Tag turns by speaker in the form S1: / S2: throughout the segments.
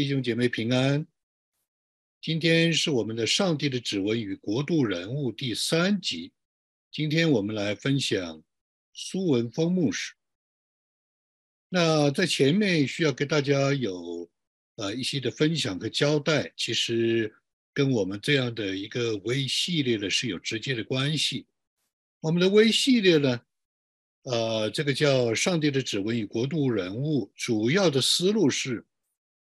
S1: 弟兄姐妹平安。今天是我们的《上帝的指纹与国度人物》第三集。今天我们来分享苏文峰牧师。那在前面需要跟大家有呃一些的分享和交代，其实跟我们这样的一个微系列呢是有直接的关系。我们的微系列呢，呃，这个叫《上帝的指纹与国度人物》，主要的思路是。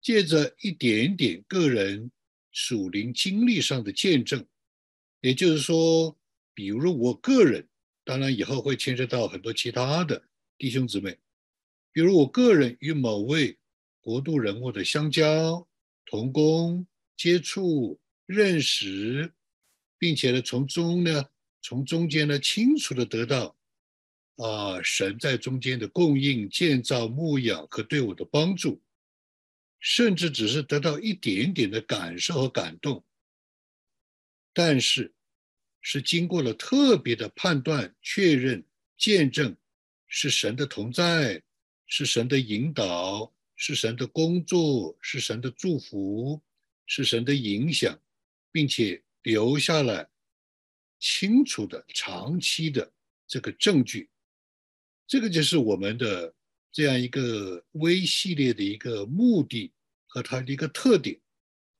S1: 借着一点点个人属灵经历上的见证，也就是说，比如我个人，当然以后会牵涉到很多其他的弟兄姊妹，比如我个人与某位国度人物的相交、同工、接触、认识，并且呢，从中呢，从中间呢，清楚的得到啊，神在中间的供应、建造、牧养和对我的帮助。甚至只是得到一点点的感受和感动，但是是经过了特别的判断、确认、见证，是神的同在，是神的引导，是神的工作，是神的祝福，是神的影响，并且留下了清楚的、长期的这个证据。这个就是我们的。这样一个微系列的一个目的和它的一个特点，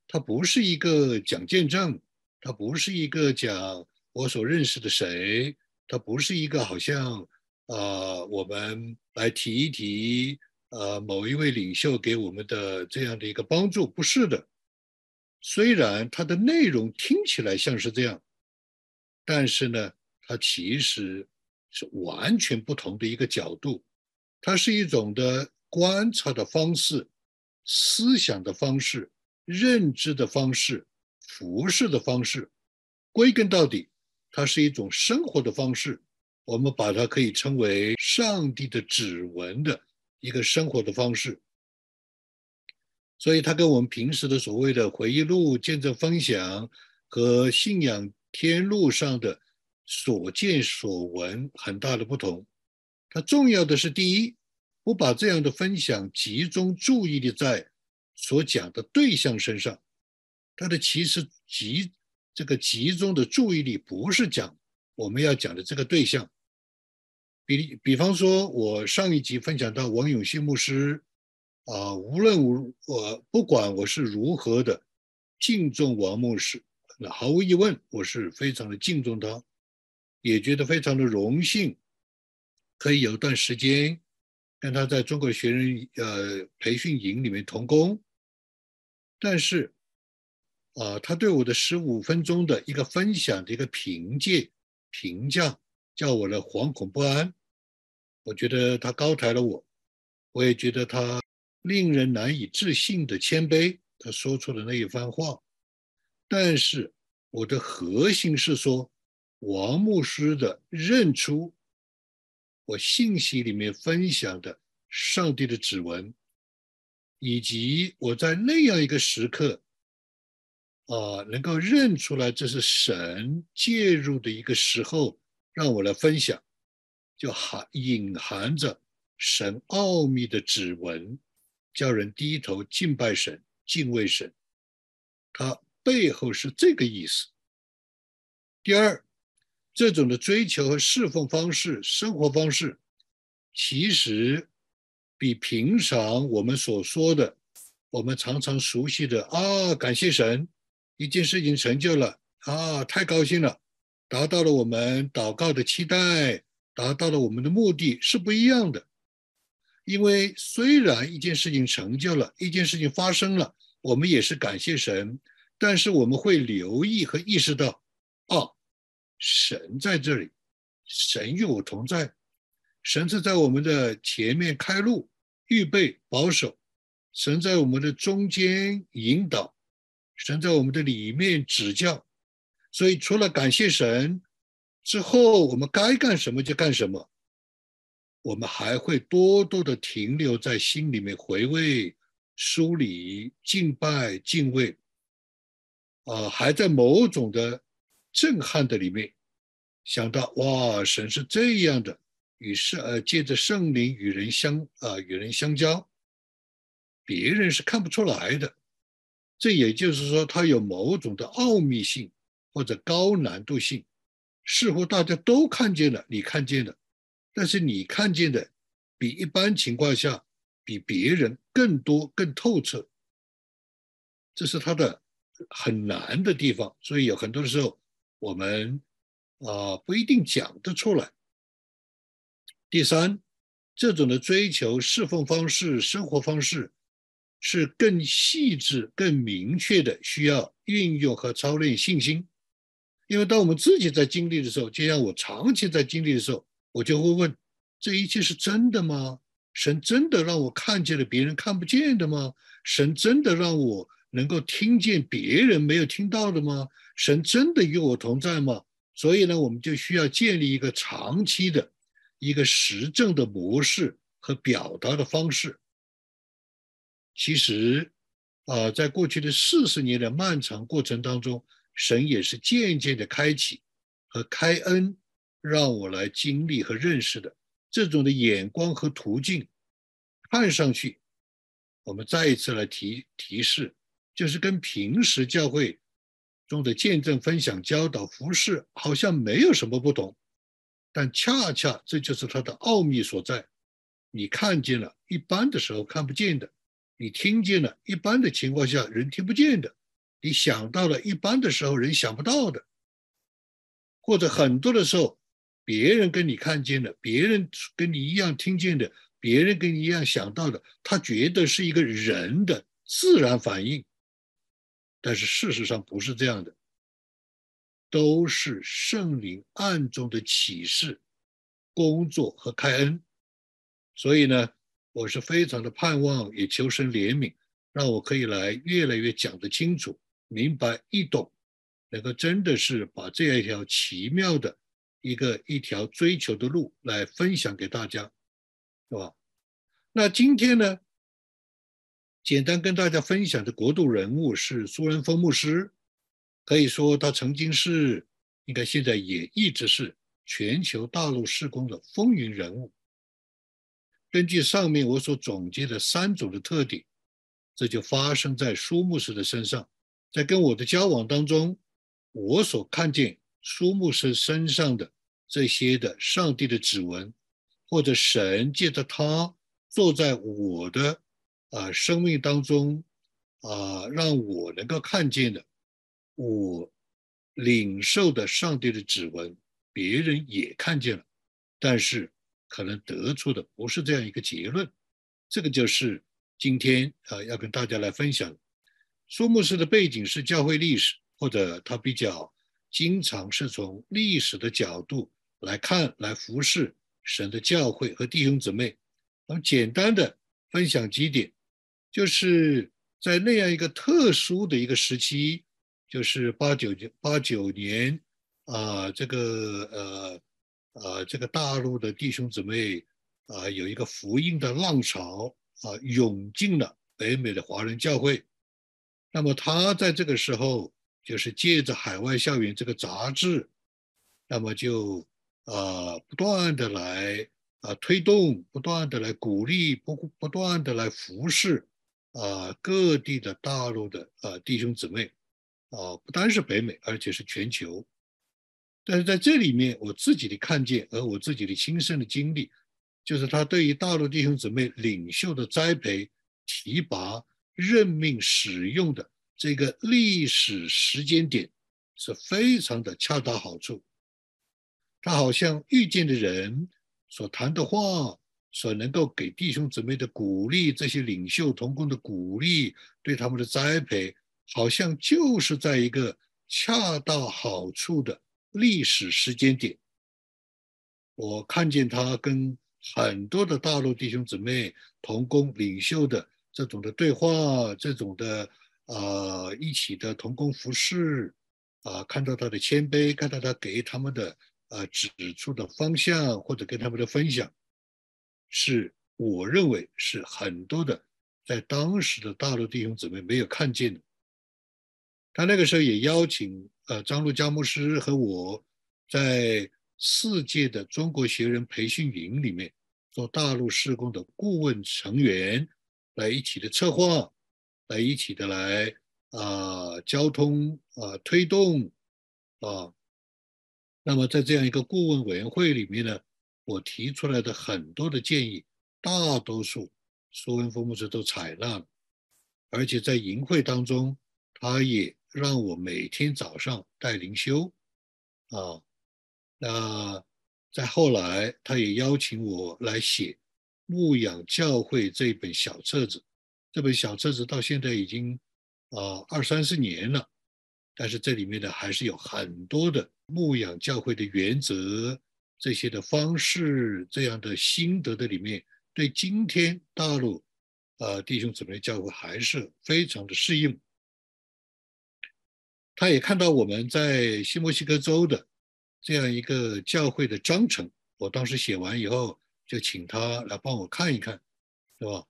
S1: 它不是一个讲见证，它不是一个讲我所认识的谁，它不是一个好像啊我们来提一提呃某一位领袖给我们的这样的一个帮助，不是的。虽然它的内容听起来像是这样，但是呢，它其实是完全不同的一个角度。它是一种的观察的方式、思想的方式、认知的方式、服饰的方式。归根到底，它是一种生活的方式。我们把它可以称为上帝的指纹的一个生活的方式。所以，它跟我们平时的所谓的回忆录、见证分享和信仰天路上的所见所闻很大的不同。它重要的是，第一，不把这样的分享集中注意力在所讲的对象身上。它的其实集这个集中的注意力不是讲我们要讲的这个对象。比比方说，我上一集分享到王永信牧师啊，无论我我不管我是如何的敬重王牧师，那毫无疑问，我是非常的敬重他，也觉得非常的荣幸。可以有一段时间跟他在中国学人呃培训营里面同工，但是啊，他对我的十五分钟的一个分享的一个评价评价，叫我的惶恐不安。我觉得他高抬了我，我也觉得他令人难以置信的谦卑。他说出的那一番话，但是我的核心是说王牧师的认出。我信息里面分享的上帝的指纹，以及我在那样一个时刻，啊，能够认出来这是神介入的一个时候，让我来分享，就含隐含着神奥秘的指纹，叫人低头敬拜神、敬畏神，它背后是这个意思。第二。这种的追求和侍奉方式、生活方式，其实比平常我们所说的、我们常常熟悉的啊，感谢神，一件事情成就了啊，太高兴了，达到了我们祷告的期待，达到了我们的目的，是不一样的。因为虽然一件事情成就了，一件事情发生了，我们也是感谢神，但是我们会留意和意识到，啊。神在这里，神与我同在，神是在我们的前面开路、预备、保守，神在我们的中间引导，神在我们的里面指教。所以，除了感谢神之后，我们该干什么就干什么。我们还会多多的停留在心里面回味、梳理、敬拜、敬畏，啊，还在某种的。震撼的里面，想到哇，神是这样的，与圣呃借着圣灵与人相啊与人相交，别人是看不出来的，这也就是说，它有某种的奥秘性或者高难度性，似乎大家都看见了，你看见了，但是你看见的比一般情况下比别人更多、更透彻，这是它的很难的地方。所以有很多的时候，我们啊不一定讲得出来。第三，这种的追求侍奉方式、生活方式。是更细致、更明确的，需要运用和操练信心。因为当我们自己在经历的时候，就像我长期在经历的时候，我就会问：这一切是真的吗？神真的让我看见了别人看不见的吗？神真的让我能够听见别人没有听到的吗？神真的与我同在吗？所以呢，我们就需要建立一个长期的、一个实证的模式和表达的方式。其实，啊，在过去的四十年的漫长过程当中，神也是渐渐的开启和开恩，让我来经历和认识的这种的眼光和途径，看上去，我们再一次来提提示，就是跟平时教会中的见证、分享、教导、服饰好像没有什么不同，但恰恰这就是它的奥秘所在。你看见了一般的时候看不见的。你听见了一般的情况下人听不见的，你想到了一般的时候人想不到的，或者很多的时候，别人跟你看见的，别人跟你一样听见的，别人跟你一样想到的，他觉得是一个人的自然反应，但是事实上不是这样的，都是圣灵暗中的启示、工作和开恩，所以呢。我是非常的盼望，也求神怜悯，让我可以来越来越讲得清楚、明白易懂，能够真的是把这样一条奇妙的一个一条追求的路来分享给大家，是吧？那今天呢，简单跟大家分享的国度人物是苏仁峰牧师，可以说他曾经是，应该现在也一直是全球大陆施工的风云人物。根据上面我所总结的三种的特点，这就发生在苏牧师的身上。在跟我的交往当中，我所看见苏牧师身上的这些的上帝的指纹，或者神借着他坐在我的啊生命当中啊，让我能够看见的，我领受的上帝的指纹，别人也看见了，但是。可能得出的不是这样一个结论，这个就是今天啊要跟大家来分享。苏牧师的背景是教会历史，或者他比较经常是从历史的角度来看，来服侍神的教会和弟兄姊妹。那么简单的分享几点，就是在那样一个特殊的一个时期，就是八九年八九年啊，这个呃。啊，这个大陆的弟兄姊妹啊，有一个福音的浪潮啊，涌进了北美的华人教会。那么他在这个时候，就是借着《海外校园》这个杂志，那么就啊，不断的来啊推动，不断的来鼓励，不不断的来服侍啊各地的大陆的啊弟兄姊妹啊，不单是北美，而且是全球。但是在这里面，我自己的看见和我自己的亲身的经历，就是他对于大陆弟兄姊妹领袖的栽培、提拔、任命、使用的这个历史时间点，是非常的恰到好处。他好像遇见的人所谈的话，所能够给弟兄姊妹的鼓励，这些领袖同工的鼓励，对他们的栽培，好像就是在一个恰到好处的。历史时间点，我看见他跟很多的大陆弟兄姊妹同工领袖的这种的对话，这种的啊一起的同工服侍啊，看到他的谦卑，看到他给他们的啊指出的方向或者跟他们的分享，是我认为是很多的在当时的大陆弟兄姊妹没有看见的。他那个时候也邀请。呃，张路佳牧师和我在四届的中国学人培训营里面做大陆施工的顾问成员，来一起的策划，来一起的来啊交通啊推动啊。那么在这样一个顾问委员会里面呢，我提出来的很多的建议，大多数苏文峰牧师都采纳了，而且在营会当中，他也让我每天早上带灵修啊。那在后来，他也邀请我来写《牧养教会》这一本小册子。这本小册子到现在已经啊二三十年了，但是这里面呢还是有很多的牧养教会的原则、这些的方式、这样的心得的里面，对今天大陆呃弟兄姊妹教会还是非常的适应。他也看到我们在新墨西哥州的。这样一个教会的章程，我当时写完以后，就请他来帮我看一看，是吧？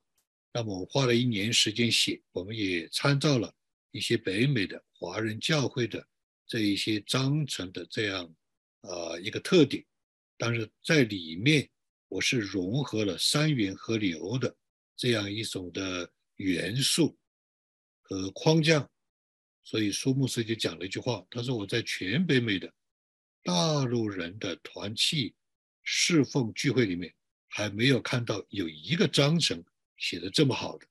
S1: 那么我花了一年时间写，我们也参照了一些北美的华人教会的这一些章程的这样啊一个特点，但是在里面我是融合了三元和流的这样一种的元素和框架，所以苏牧师就讲了一句话，他说我在全北美的。大陆人的团契侍奉聚会里面，还没有看到有一个章程写的这么好的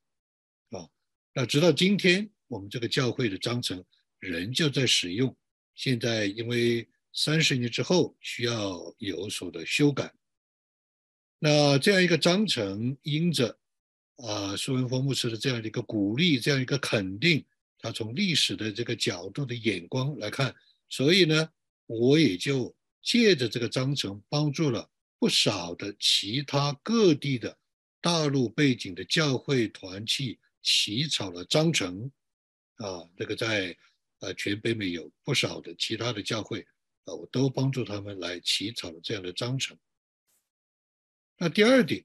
S1: 啊！那直到今天，我们这个教会的章程仍旧在使用。现在因为三十年之后需要有所的修改，那这样一个章程，因着啊苏文峰牧师的这样的一个鼓励，这样一个肯定，他从历史的这个角度的眼光来看，所以呢。我也就借着这个章程，帮助了不少的其他各地的大陆背景的教会团契起草了章程，啊，这个在呃全北美有不少的其他的教会，啊，我都帮助他们来起草了这样的章程。那第二点，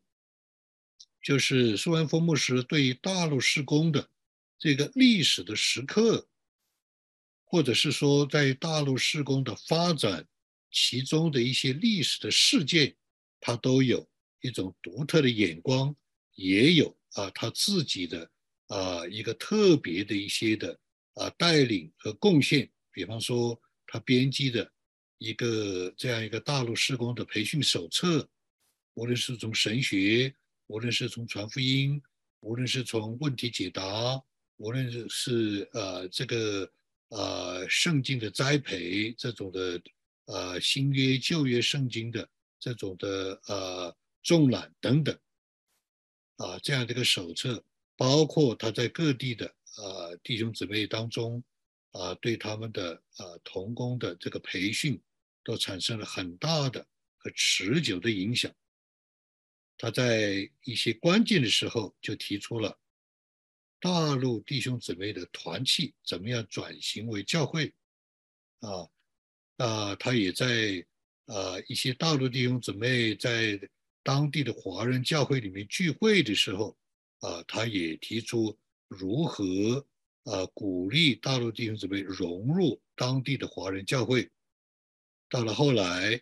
S1: 就是苏安峰牧师对于大陆施工的这个历史的时刻。或者是说，在大陆施工的发展，其中的一些历史的事件，他都有一种独特的眼光，也有啊他自己的啊一个特别的一些的啊带领和贡献。比方说，他编辑的一个这样一个大陆施工的培训手册，无论是从神学，无论是从传福音，无论是从问题解答，无论是是呃这个。呃，圣经的栽培这种的，呃，新约旧约圣经的这种的呃重览等等，啊，这样的一个手册，包括他在各地的呃弟兄姊妹当中，啊，对他们的啊童工的这个培训，都产生了很大的和持久的影响。他在一些关键的时候就提出了。大陆弟兄姊妹的团契怎么样转型为教会？啊，啊，他也在啊一些大陆弟兄姊妹在当地的华人教会里面聚会的时候，啊，他也提出如何啊鼓励大陆弟兄姊妹融入当地的华人教会。到了后来，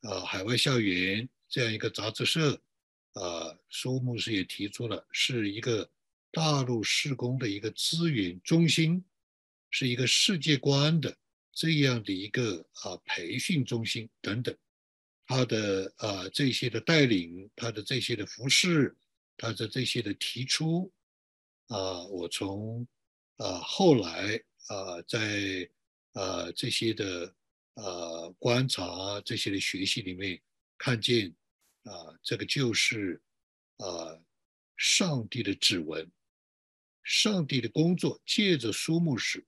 S1: 啊，海外校园这样一个杂志社，啊，苏牧师也提出了是一个。大陆施工的一个资源中心，是一个世界观的这样的一个啊培训中心等等，他的啊这些的带领，他的这些的服饰，他的这些的提出，啊，我从啊后来啊在啊这些的啊观察这些的学习里面看见啊这个就是啊上帝的指纹。上帝的工作借着苏牧师，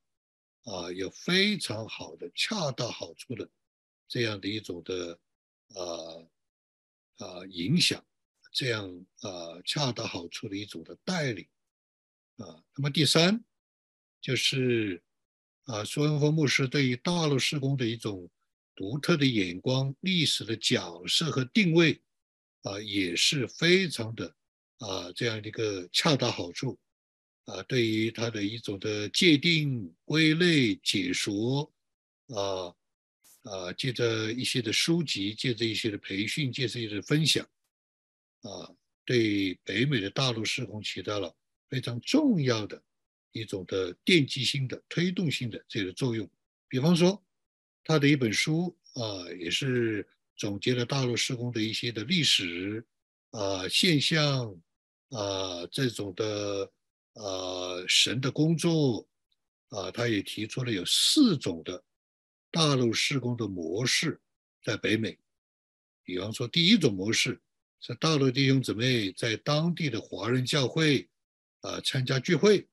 S1: 啊，有非常好的、恰到好处的这样的一种的，呃，呃，影响，这样啊，恰到好处的一种的带领，啊，那么第三就是啊，苏文峰牧师对于大陆施工的一种独特的眼光、历史的角色和定位，啊，也是非常的啊，这样的一个恰到好处。啊，对于他的一种的界定、归类、解说，啊啊，借着一些的书籍，借着一些的培训，借着一些的分享，啊，对北美的大陆施工起到了非常重要的一种的奠基性的、推动性的这个作用。比方说，他的一本书啊，也是总结了大陆施工的一些的历史啊现象啊这种的呃神的工作啊，他也提出了有四种的大陆施工的模式在北美。比方说，第一种模式是大陆弟兄姊妹在当地的华人教会啊参加聚会。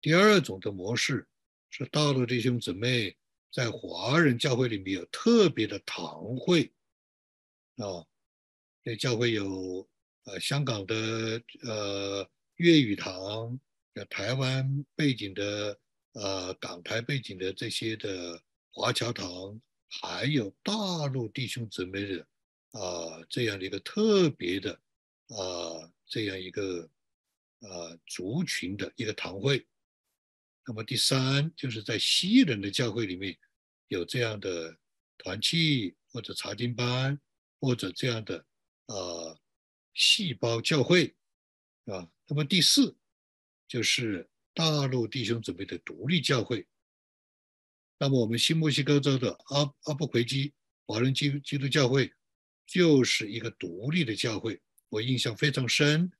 S1: 第二种的模式是大陆弟兄姊妹在华人教会里面有特别的堂会啊，这教会有呃香港的呃粤语堂，有台湾背景的呃港台背景的这些的华侨堂，还有大陆弟兄姊妹的啊这样的一个特别的啊这样一个呃族群的一个堂会。那么第三，就是在西人的教会里面有这样的团契或者查经班，或者这样的呃细胞教会，啊。那么第四，就是大陆弟兄姊妹的独立教会。那么我们新墨西哥州的阿阿布奎基华人基基督教会就是一个独立的教会，我印象非常深。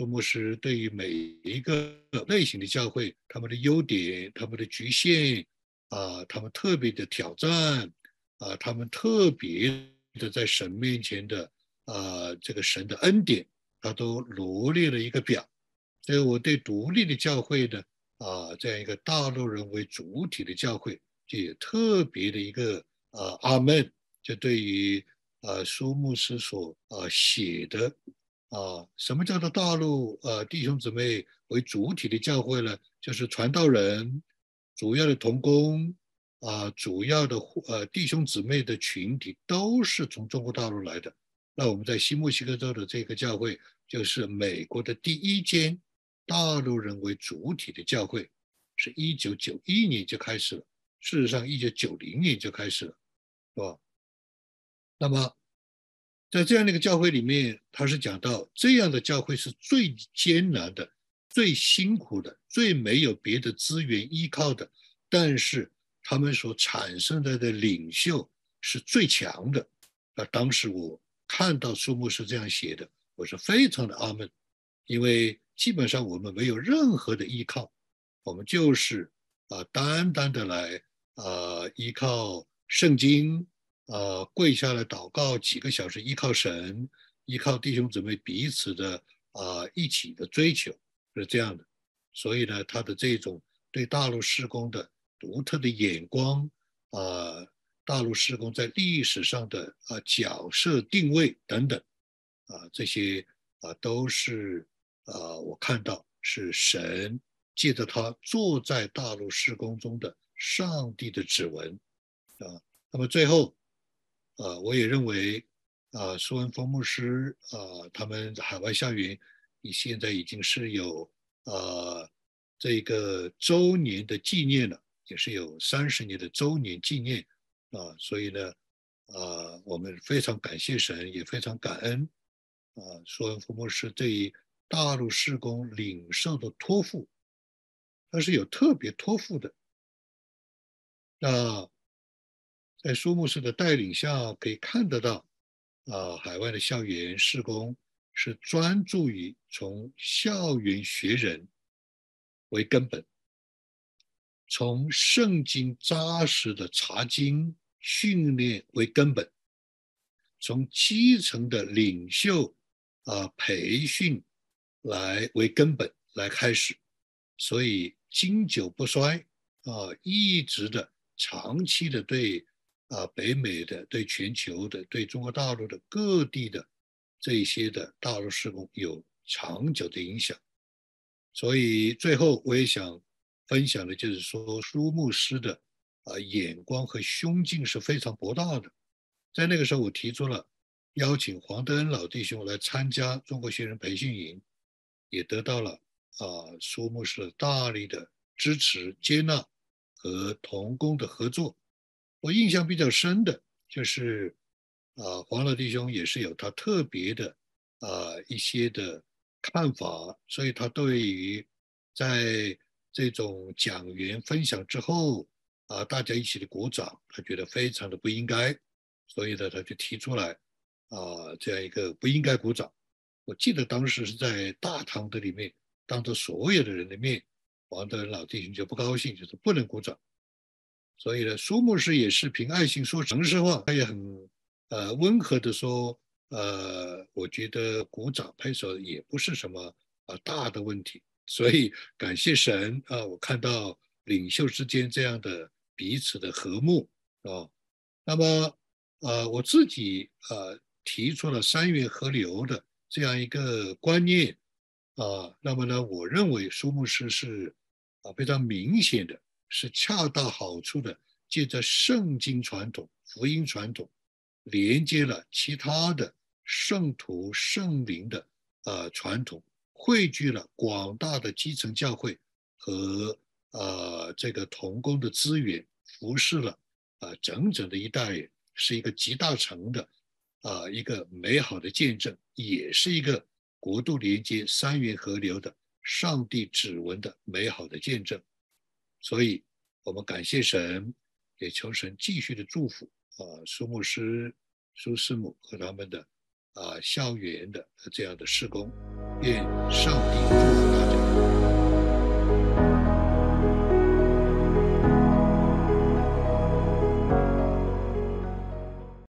S1: 苏牧师对于每一个类型的教会，他们的优点、他们的局限啊，他们特别的挑战啊，他们特别的在神面前的啊，这个神的恩典，他都罗列了一个表。所以我对独立的教会呢啊，这样一个大陆人为主体的教会，就有特别的一个啊阿门。就对于啊苏牧师所啊写的。啊，什么叫做大陆呃弟兄姊妹为主体的教会呢？就是传道人、主要的同工啊，主要的呃弟兄姊妹的群体都是从中国大陆来的。那我们在新墨西哥州的这个教会，就是美国的第一间大陆人为主体的教会，是一九九一年就开始了。事实上，一九九零年就开始了，是吧？那么。在这样的一个教会里面，他是讲到这样的教会是最艰难的、最辛苦的、最没有别的资源依靠的，但是他们所产生的的领袖是最强的。那当时我看到书目是这样写的，我是非常的阿门，因为基本上我们没有任何的依靠，我们就是啊单单的来啊依靠圣经。呃，跪下来祷告几个小时，依靠神，依靠弟兄姊妹彼此的啊一起的追求，是这样的。所以呢，他的这种对大陆施工的独特的眼光啊，大陆施工在历史上的啊角色定位等等啊，这些啊都是啊我看到是神借着他坐在大陆施工中的上帝的指纹啊。那么最后。呃，我也认为，啊，苏文峰牧师啊，他们海外校园，你现在已经是有呃这个周年的纪念了，也是有三十年的周年纪念啊，所以呢，啊，我们非常感谢神，也非常感恩啊，苏文峰牧师对于大陆施工领受的托付，他是有特别托付的，那。在苏牧师的带领下，可以看得到，啊，海外的校园施工是专注于从校园学人为根本，从圣经扎实的查经训练为根本，从基层的领袖啊培训来为根本来开始，所以经久不衰啊，一直的长期的对。啊，北美的对全球的对中国大陆的各地的这一些的大陆施工有长久的影响，所以最后我也想分享的就是说，苏牧师的啊眼光和胸襟是非常博大的。在那个时候，我提出了邀请黄德恩老弟兄来参加中国新人培训营，也得到了啊苏牧师大力的支持、接纳和同工的合作。我印象比较深的就是，啊，黄老弟兄也是有他特别的啊一些的看法，所以他对于在这种讲员分享之后啊，大家一起的鼓掌，他觉得非常的不应该，所以呢，他就提出来啊，这样一个不应该鼓掌。我记得当时是在大堂的里面，当着所有的人的面，王德老弟兄就不高兴，就是不能鼓掌。所以呢，苏牧师也是凭爱心说诚实话，他也很呃温和的说，呃，我觉得鼓掌拍手也不是什么啊大的问题。所以感谢神啊，我看到领袖之间这样的彼此的和睦啊。那么呃，我自己呃提出了三元合流的这样一个观念啊。那么呢，我认为苏牧师是啊非常明显的。是恰到好处的，借着圣经传统、福音传统，连接了其他的圣徒、圣灵的呃传统，汇聚了广大的基层教会和呃这个童工的资源，服侍了呃整整的一代人，是一个集大成的啊一个美好的见证，也是一个国度连接三元河流的上帝指纹的美好的见证。所以，我们感谢神，也求神继续的祝福啊，苏牧师、苏师母和他们的啊校园的这样的施工，愿上帝祝福大家。